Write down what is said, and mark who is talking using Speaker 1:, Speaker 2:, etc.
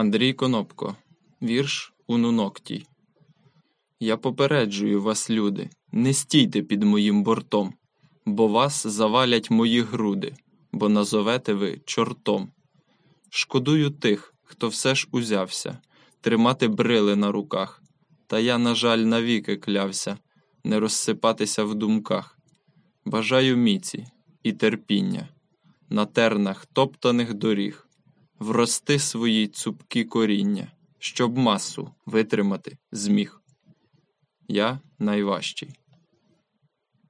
Speaker 1: Андрій Конопко, вірш у Нуноктій. Я попереджую вас, люди, не стійте під моїм бортом, бо вас завалять мої груди, бо назовете ви чортом. Шкодую тих, хто все ж узявся, тримати брили на руках, та я, на жаль, навіки клявся, не розсипатися в думках. Бажаю міці і терпіння на тернах топтаних доріг, врости свої цупкі коріння, щоб масу витримати зміг. Я найважчий.